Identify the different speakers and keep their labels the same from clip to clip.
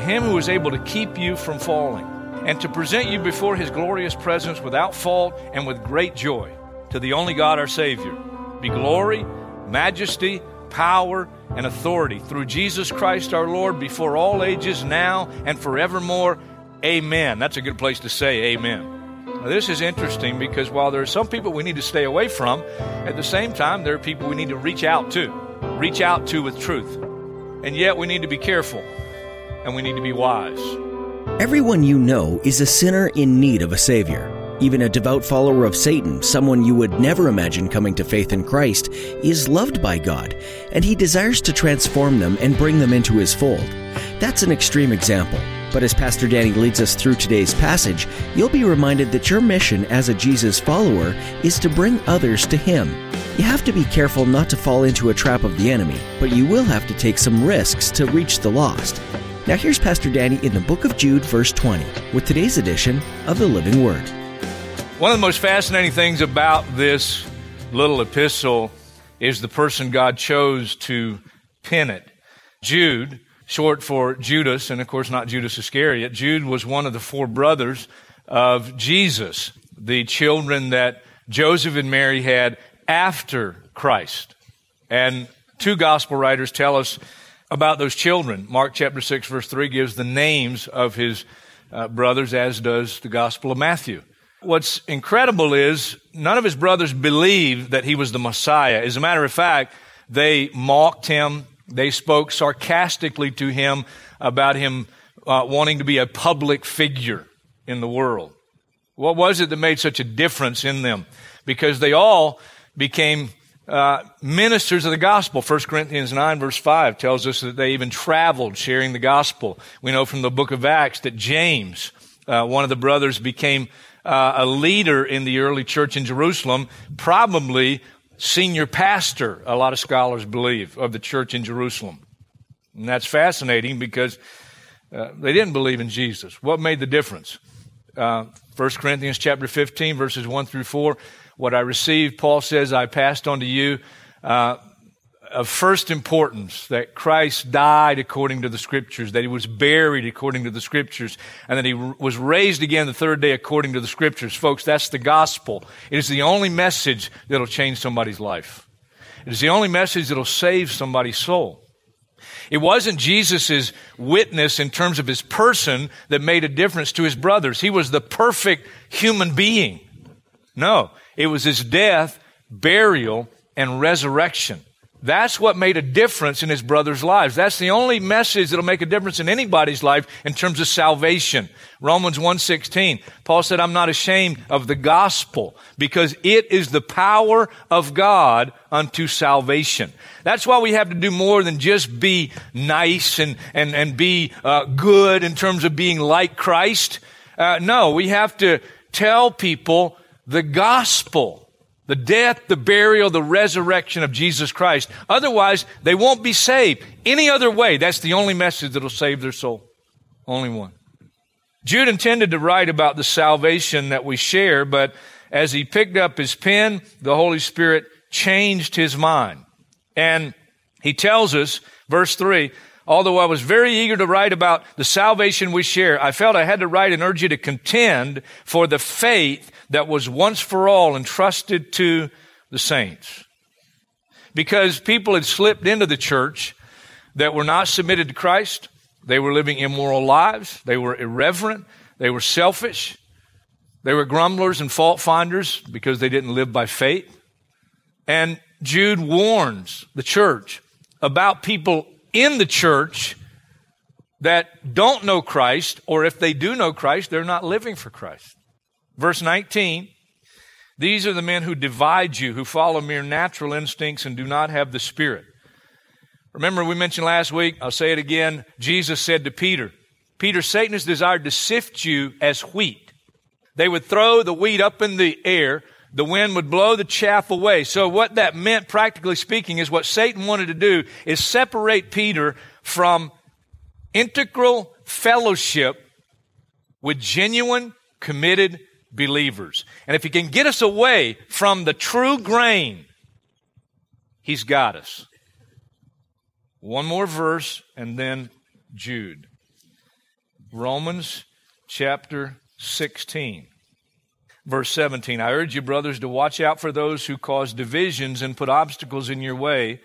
Speaker 1: To him who is able to keep you from falling, and to present you before his glorious presence without fault and with great joy. To the only God our Savior be glory, majesty, power, and authority through Jesus Christ our Lord before all ages, now and forevermore. Amen. That's a good place to say amen. Now, this is interesting because while there are some people we need to stay away from, at the same time, there are people we need to reach out to, reach out to with truth. And yet, we need to be careful and we need to be wise.
Speaker 2: Everyone you know is a sinner in need of a Savior. Even a devout follower of Satan, someone you would never imagine coming to faith in Christ, is loved by God, and He desires to transform them and bring them into His fold. That's an extreme example. But as Pastor Danny leads us through today's passage, you'll be reminded that your mission as a Jesus follower is to bring others to Him. You have to be careful not to fall into a trap of the enemy, but you will have to take some risks to reach the lost. Now, here's Pastor Danny in the book of Jude, verse 20, with today's edition of the Living Word.
Speaker 1: One of the most fascinating things about this little epistle is the person God chose to pen it. Jude, short for Judas, and of course not Judas Iscariot, Jude was one of the four brothers of Jesus, the children that Joseph and Mary had after Christ. And two gospel writers tell us about those children. Mark chapter 6 verse 3 gives the names of his uh, brothers as does the gospel of Matthew. What's incredible is none of his brothers believed that he was the Messiah. As a matter of fact, they mocked him. They spoke sarcastically to him about him uh, wanting to be a public figure in the world. What was it that made such a difference in them? Because they all became uh, ministers of the gospel. 1 Corinthians 9 verse 5 tells us that they even traveled sharing the gospel. We know from the book of Acts that James, uh, one of the brothers, became uh, a leader in the early church in Jerusalem, probably senior pastor, a lot of scholars believe, of the church in Jerusalem. And that's fascinating because uh, they didn't believe in Jesus. What made the difference? Uh, 1 Corinthians chapter 15, verses 1 through 4. What I received, Paul says, I passed on to you. Uh, of first importance that Christ died according to the scriptures, that he was buried according to the scriptures, and that he was raised again the third day according to the scriptures. Folks, that's the gospel. It is the only message that'll change somebody's life. It is the only message that'll save somebody's soul. It wasn't Jesus' witness in terms of his person that made a difference to his brothers. He was the perfect human being. No, it was his death, burial, and resurrection. That's what made a difference in his brothers' lives. That's the only message that'll make a difference in anybody's life in terms of salvation. Romans 1:16. Paul said, "I'm not ashamed of the gospel because it is the power of God unto salvation." That's why we have to do more than just be nice and and and be uh, good in terms of being like Christ. Uh, no, we have to tell people the gospel the death, the burial, the resurrection of Jesus Christ. Otherwise, they won't be saved. Any other way, that's the only message that'll save their soul. Only one. Jude intended to write about the salvation that we share, but as he picked up his pen, the Holy Spirit changed his mind. And he tells us, verse 3, although I was very eager to write about the salvation we share, I felt I had to write and urge you to contend for the faith that was once for all entrusted to the saints. Because people had slipped into the church that were not submitted to Christ. They were living immoral lives. They were irreverent. They were selfish. They were grumblers and fault finders because they didn't live by faith. And Jude warns the church about people in the church that don't know Christ, or if they do know Christ, they're not living for Christ. Verse 19 These are the men who divide you, who follow mere natural instincts and do not have the Spirit. Remember, we mentioned last week, I'll say it again. Jesus said to Peter, Peter, Satan has desired to sift you as wheat. They would throw the wheat up in the air. The wind would blow the chaff away. So what that meant, practically speaking, is what Satan wanted to do is separate Peter from integral fellowship with genuine, committed believers. And if he can get us away from the true grain, he's got us. One more verse and then Jude. Romans chapter 16. Verse 17 I urge you, brothers, to watch out for those who cause divisions and put obstacles in your way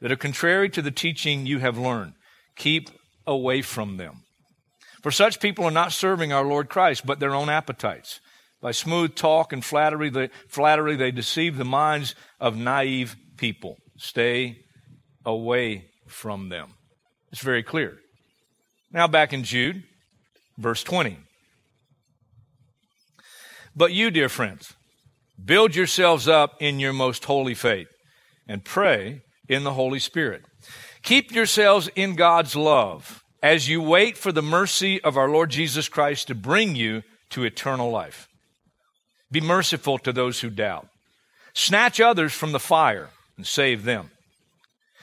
Speaker 1: that are contrary to the teaching you have learned. Keep away from them. For such people are not serving our Lord Christ, but their own appetites. By smooth talk and flattery, they, flattery, they deceive the minds of naive people. Stay away from them. It's very clear. Now, back in Jude, verse 20. But you, dear friends, build yourselves up in your most holy faith and pray in the Holy Spirit. Keep yourselves in God's love as you wait for the mercy of our Lord Jesus Christ to bring you to eternal life. Be merciful to those who doubt. Snatch others from the fire and save them.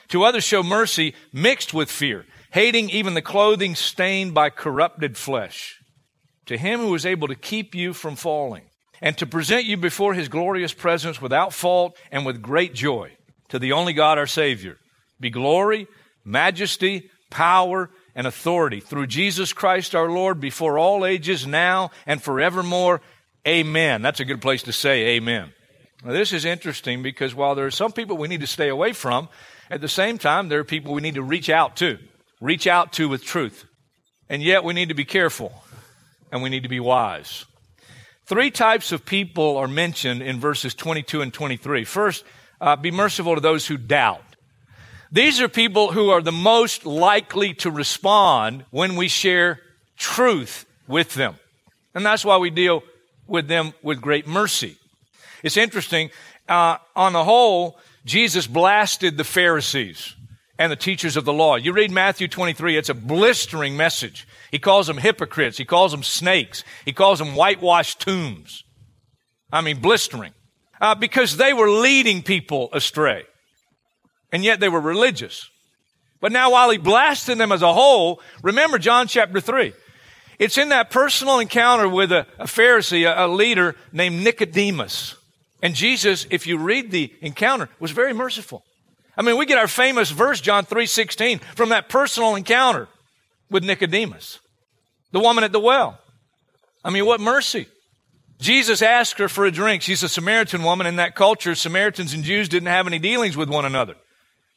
Speaker 1: To others show mercy mixed with fear, hating even the clothing stained by corrupted flesh. To him who is able to keep you from falling and to present you before his glorious presence without fault and with great joy. To the only God our Savior be glory, majesty, power, and authority through Jesus Christ our Lord before all ages, now and forevermore. Amen. That's a good place to say amen. Now, this is interesting because while there are some people we need to stay away from, at the same time, there are people we need to reach out to, reach out to with truth. And yet we need to be careful and we need to be wise. Three types of people are mentioned in verses 22 and 23. First, uh, be merciful to those who doubt. These are people who are the most likely to respond when we share truth with them. And that's why we deal with them with great mercy. It's interesting. Uh, on the whole, Jesus blasted the Pharisees and the teachers of the law. You read Matthew 23, it's a blistering message. He calls them hypocrites. He calls them snakes. He calls them whitewashed tombs. I mean, blistering. Uh, because they were leading people astray and yet they were religious. But now while he blasted them as a whole, remember John chapter 3. It's in that personal encounter with a, a Pharisee, a, a leader named Nicodemus. And Jesus, if you read the encounter, was very merciful. I mean, we get our famous verse, John 3.16, from that personal encounter with Nicodemus. The woman at the well. I mean, what mercy. Jesus asked her for a drink. She's a Samaritan woman. In that culture, Samaritans and Jews didn't have any dealings with one another.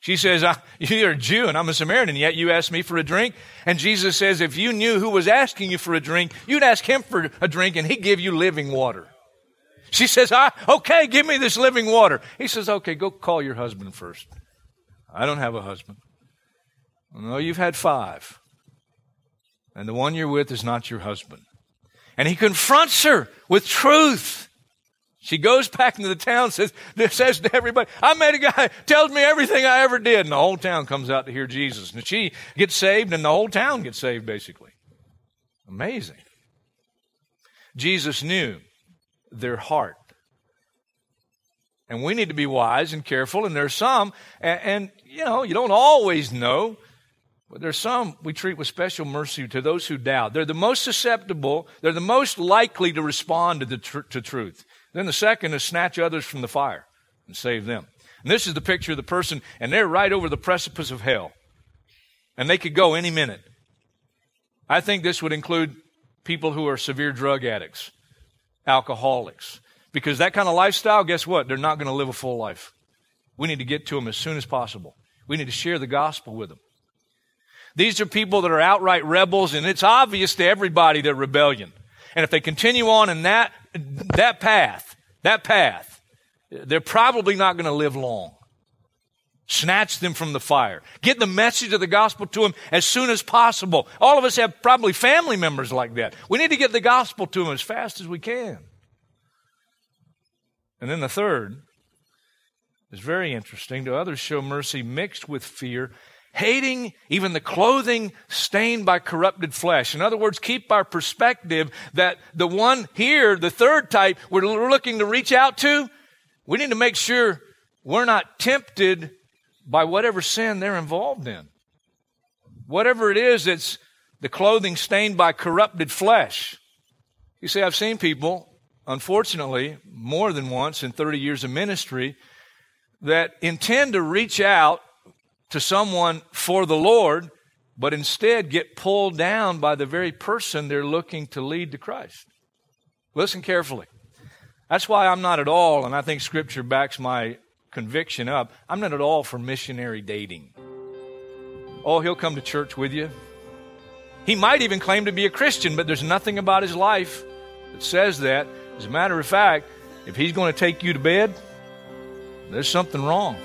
Speaker 1: She says, ah, You're a Jew and I'm a Samaritan, yet you ask me for a drink. And Jesus says, If you knew who was asking you for a drink, you'd ask him for a drink and he'd give you living water. She says, I, Okay, give me this living water. He says, Okay, go call your husband first. I don't have a husband. No, you've had five. And the one you're with is not your husband. And he confronts her with truth. She goes back into the town, says, says to everybody, I met a guy, tells me everything I ever did. And the whole town comes out to hear Jesus. And she gets saved, and the whole town gets saved, basically. Amazing. Jesus knew their heart. And we need to be wise and careful. And there's some, and, and you know, you don't always know, but there's some we treat with special mercy to those who doubt. They're the most susceptible, they're the most likely to respond to, the tr- to truth. Then the second is snatch others from the fire and save them. And this is the picture of the person, and they're right over the precipice of hell. And they could go any minute. I think this would include people who are severe drug addicts, alcoholics. Because that kind of lifestyle, guess what? They're not going to live a full life. We need to get to them as soon as possible. We need to share the gospel with them. These are people that are outright rebels, and it's obvious to everybody their rebellion. And if they continue on in that, that path, that path, they're probably not going to live long. Snatch them from the fire. Get the message of the gospel to them as soon as possible. All of us have probably family members like that. We need to get the gospel to them as fast as we can. And then the third is very interesting. To others show mercy mixed with fear, hating even the clothing stained by corrupted flesh. In other words, keep our perspective that the one here, the third type we're looking to reach out to, we need to make sure we're not tempted by whatever sin they're involved in. Whatever it is that's the clothing stained by corrupted flesh. You see, I've seen people, unfortunately, more than once in 30 years of ministry, that intend to reach out to someone for the Lord, but instead get pulled down by the very person they're looking to lead to Christ. Listen carefully. That's why I'm not at all, and I think Scripture backs my conviction up, I'm not at all for missionary dating. Oh, he'll come to church with you. He might even claim to be a Christian, but there's nothing about his life that says that. As a matter of fact, if he's going to take you to bed, there's something wrong.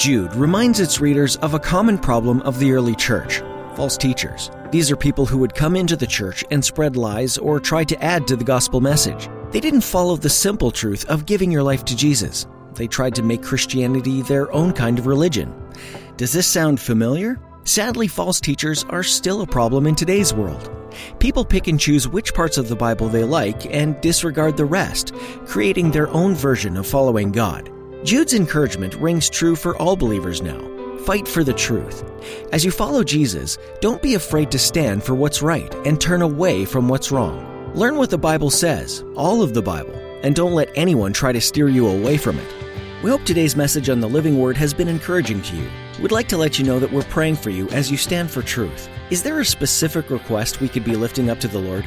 Speaker 2: Jude reminds its readers of a common problem of the early church false teachers. These are people who would come into the church and spread lies or try to add to the gospel message. They didn't follow the simple truth of giving your life to Jesus. They tried to make Christianity their own kind of religion. Does this sound familiar? Sadly, false teachers are still a problem in today's world. People pick and choose which parts of the Bible they like and disregard the rest, creating their own version of following God. Jude's encouragement rings true for all believers now. Fight for the truth. As you follow Jesus, don't be afraid to stand for what's right and turn away from what's wrong. Learn what the Bible says, all of the Bible, and don't let anyone try to steer you away from it. We hope today's message on the Living Word has been encouraging to you. We'd like to let you know that we're praying for you as you stand for truth. Is there a specific request we could be lifting up to the Lord?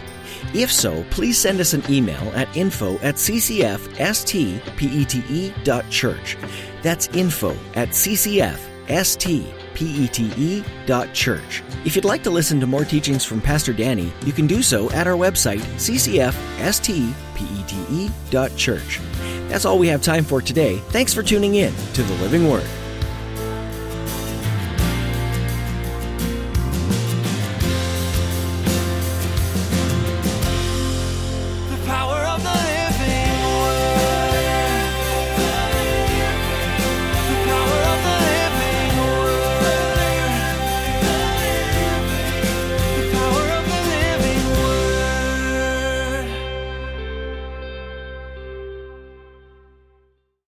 Speaker 2: If so, please send us an email at info at ccfstpete.church. That's info at ccfstpete.church. If you'd like to listen to more teachings from Pastor Danny, you can do so at our website, ccfstpete.church. That's all we have time for today. Thanks for tuning in to the Living Word.